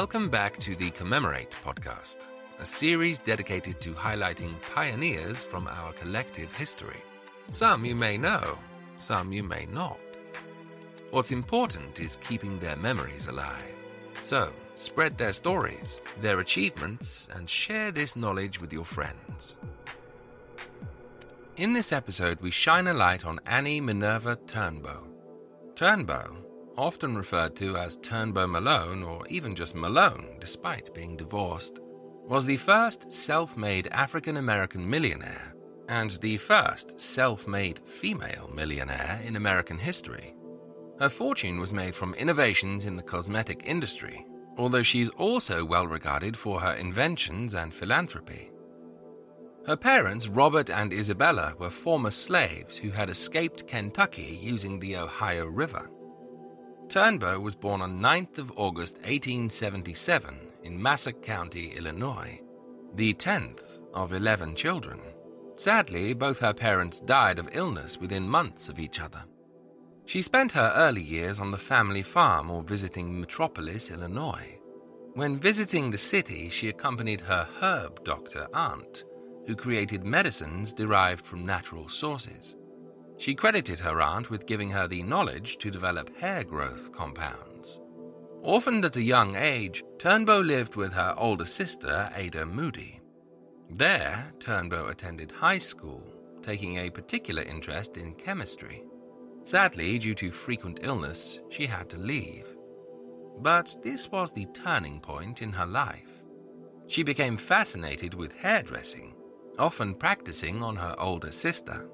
Welcome back to the Commemorate podcast, a series dedicated to highlighting pioneers from our collective history. Some you may know, some you may not. What's important is keeping their memories alive. So, spread their stories, their achievements, and share this knowledge with your friends. In this episode, we shine a light on Annie Minerva Turnbo. Turnbo, often referred to as Turnbo Malone or even just Malone despite being divorced, was the first self made African American millionaire and the first self made female millionaire in American history. Her fortune was made from innovations in the cosmetic industry, although she's also well regarded for her inventions and philanthropy. Her parents, Robert and Isabella, were former slaves who had escaped Kentucky using the Ohio River. Turnbo was born on 9th of August 1877 in Massac County, Illinois, the 10th of 11 children. Sadly, both her parents died of illness within months of each other. She spent her early years on the family farm or visiting Metropolis, Illinois. When visiting the city, she accompanied her herb doctor aunt, who created medicines derived from natural sources. She credited her aunt with giving her the knowledge to develop hair growth compounds. Orphaned at a young age, Turnbo lived with her older sister, Ada Moody. There, Turnbo attended high school, taking a particular interest in chemistry. Sadly, due to frequent illness, she had to leave. But this was the turning point in her life. She became fascinated with hairdressing, often practicing on her older sister.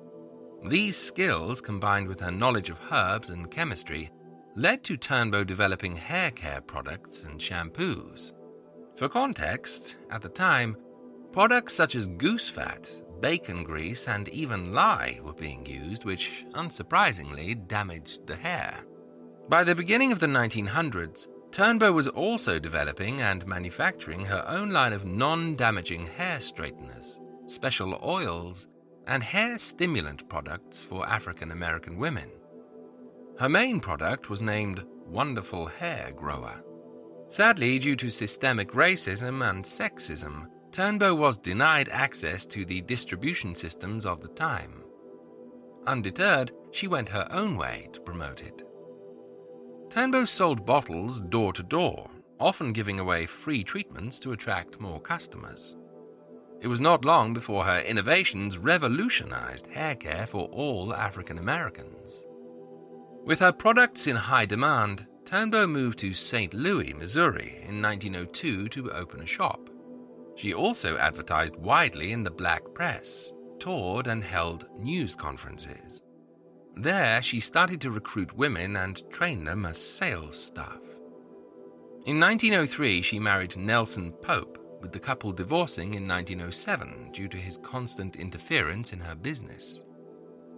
These skills, combined with her knowledge of herbs and chemistry, led to Turnbo developing hair care products and shampoos. For context, at the time, products such as goose fat, bacon grease, and even lye were being used, which unsurprisingly damaged the hair. By the beginning of the 1900s, Turnbo was also developing and manufacturing her own line of non damaging hair straighteners, special oils, and hair stimulant products for African American women. Her main product was named Wonderful Hair Grower. Sadly, due to systemic racism and sexism, Turnbo was denied access to the distribution systems of the time. Undeterred, she went her own way to promote it. Turnbo sold bottles door to door, often giving away free treatments to attract more customers. It was not long before her innovations revolutionized hair care for all African Americans. With her products in high demand, Turnbo moved to St. Louis, Missouri in 1902 to open a shop. She also advertised widely in the black press, toured, and held news conferences. There, she started to recruit women and train them as sales staff. In 1903, she married Nelson Pope, with the couple divorcing in 1907 due to his constant interference in her business.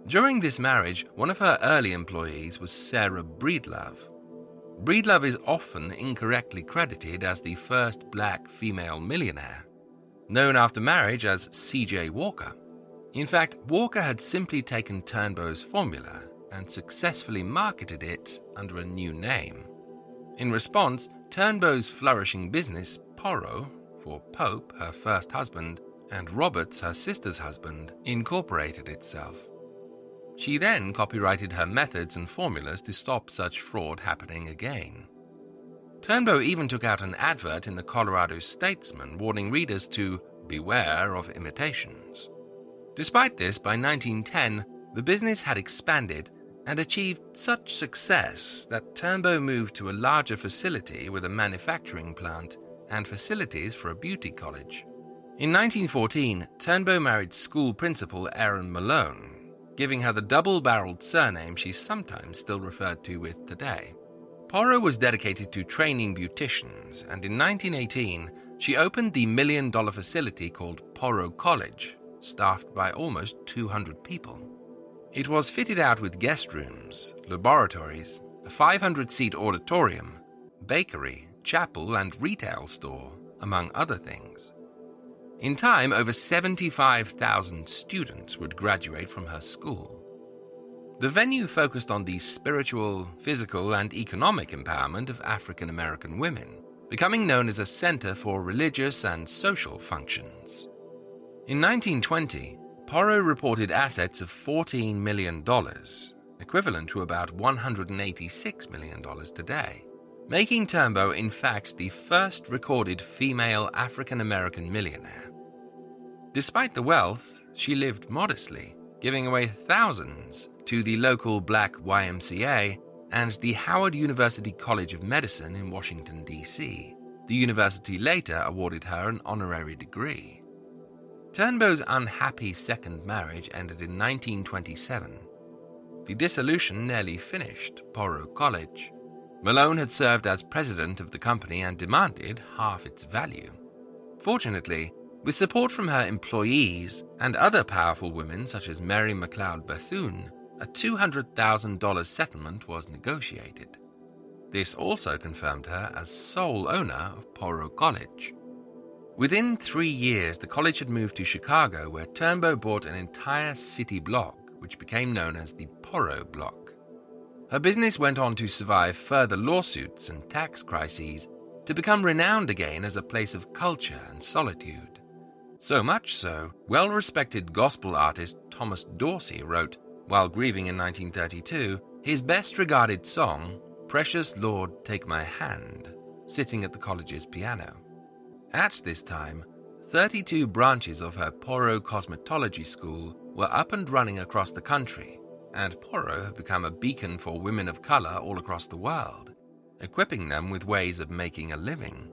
During this marriage, one of her early employees was Sarah Breedlove, Breedlove is often incorrectly credited as the first black female millionaire known after marriage as C.J. Walker. In fact, Walker had simply taken Turnbo's formula and successfully marketed it under a new name. In response, Turnbo's flourishing business, Poro, for Pope, her first husband, and Roberts, her sister's husband, incorporated itself. She then copyrighted her methods and formulas to stop such fraud happening again. Turnbo even took out an advert in the Colorado Statesman warning readers to beware of imitations. Despite this, by 1910, the business had expanded and achieved such success that Turnbo moved to a larger facility with a manufacturing plant and facilities for a beauty college. In 1914, Turnbo married school principal Aaron Malone, giving her the double barreled surname she's sometimes still referred to with today. Poro was dedicated to training beauticians, and in 1918, she opened the million dollar facility called Poro College, staffed by almost 200 people. It was fitted out with guest rooms, laboratories, a 500 seat auditorium, bakery, chapel, and retail store, among other things. In time, over 75,000 students would graduate from her school. The venue focused on the spiritual, physical, and economic empowerment of African American women, becoming known as a center for religious and social functions. In 1920, Poro reported assets of $14 million, equivalent to about $186 million today, making Turnbo, in fact, the first recorded female African American millionaire. Despite the wealth, she lived modestly, giving away thousands to the local black YMCA and the Howard University College of Medicine in Washington, D.C. The university later awarded her an honorary degree. Turnbo's unhappy second marriage ended in 1927. The dissolution nearly finished Poro College. Malone had served as president of the company and demanded half its value. Fortunately, with support from her employees and other powerful women such as Mary McLeod Bethune, a $200,000 settlement was negotiated. This also confirmed her as sole owner of Poro College. Within three years, the college had moved to Chicago, where Turnbo bought an entire city block, which became known as the Poro Block. Her business went on to survive further lawsuits and tax crises to become renowned again as a place of culture and solitude. So much so, well respected gospel artist Thomas Dorsey wrote while grieving in 1932, his best regarded song, Precious Lord Take My Hand, sitting at the college's piano. At this time, 32 branches of her Poro Cosmetology School were up and running across the country, and Poro have become a beacon for women of color all across the world, equipping them with ways of making a living.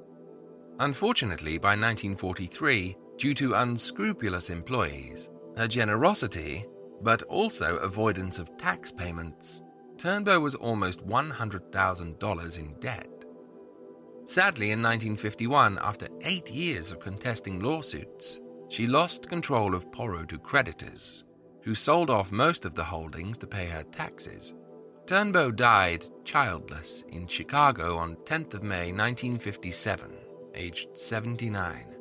Unfortunately, by 1943, due to unscrupulous employees, her generosity but also avoidance of tax payments, Turnbo was almost $100,000 in debt. Sadly, in 1951, after eight years of contesting lawsuits, she lost control of Poro to creditors, who sold off most of the holdings to pay her taxes. Turnbo died childless in Chicago on 10th of May 1957, aged 79.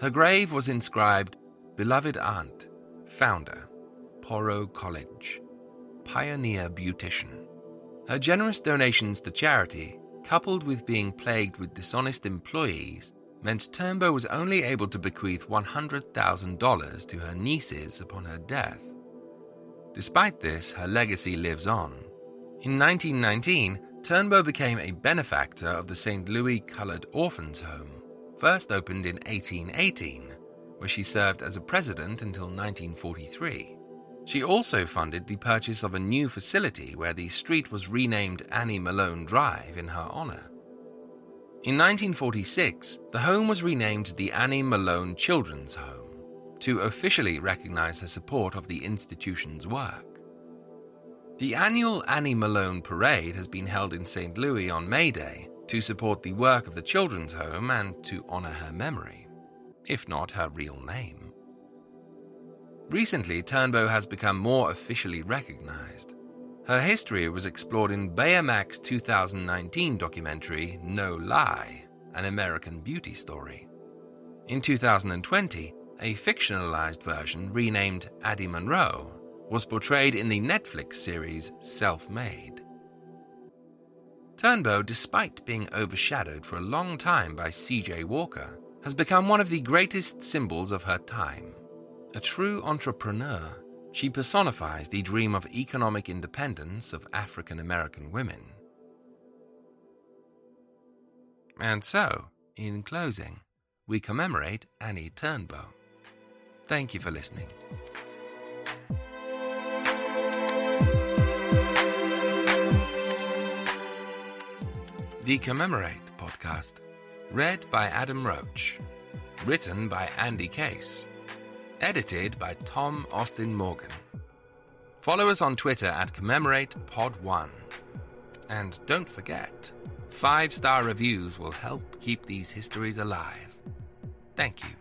Her grave was inscribed Beloved Aunt, Founder, Poro College, pioneer beautician. Her generous donations to charity, coupled with being plagued with dishonest employees, meant Turnbo was only able to bequeath $100,000 to her nieces upon her death. Despite this, her legacy lives on. In 1919, Turnbo became a benefactor of the St. Louis Colored Orphans Home, first opened in 1818, where she served as a president until 1943. She also funded the purchase of a new facility where the street was renamed Annie Malone Drive in her honor. In 1946, the home was renamed the Annie Malone Children's Home to officially recognize her support of the institution's work. The annual Annie Malone Parade has been held in St. Louis on May Day to support the work of the children's home and to honor her memory, if not her real name. Recently, Turnbo has become more officially recognized. Her history was explored in Bayer Mack's 2019 documentary No Lye, an American beauty story. In 2020, a fictionalized version renamed Addie Monroe was portrayed in the Netflix series Self Made. Turnbo, despite being overshadowed for a long time by C.J. Walker, has become one of the greatest symbols of her time. A true entrepreneur, she personifies the dream of economic independence of African American women. And so, in closing, we commemorate Annie Turnbo. Thank you for listening. The Commemorate podcast, read by Adam Roach, written by Andy Case Edited by Tom Austin Morgan. Follow us on Twitter at CommemoratePod1. And don't forget, five star reviews will help keep these histories alive. Thank you.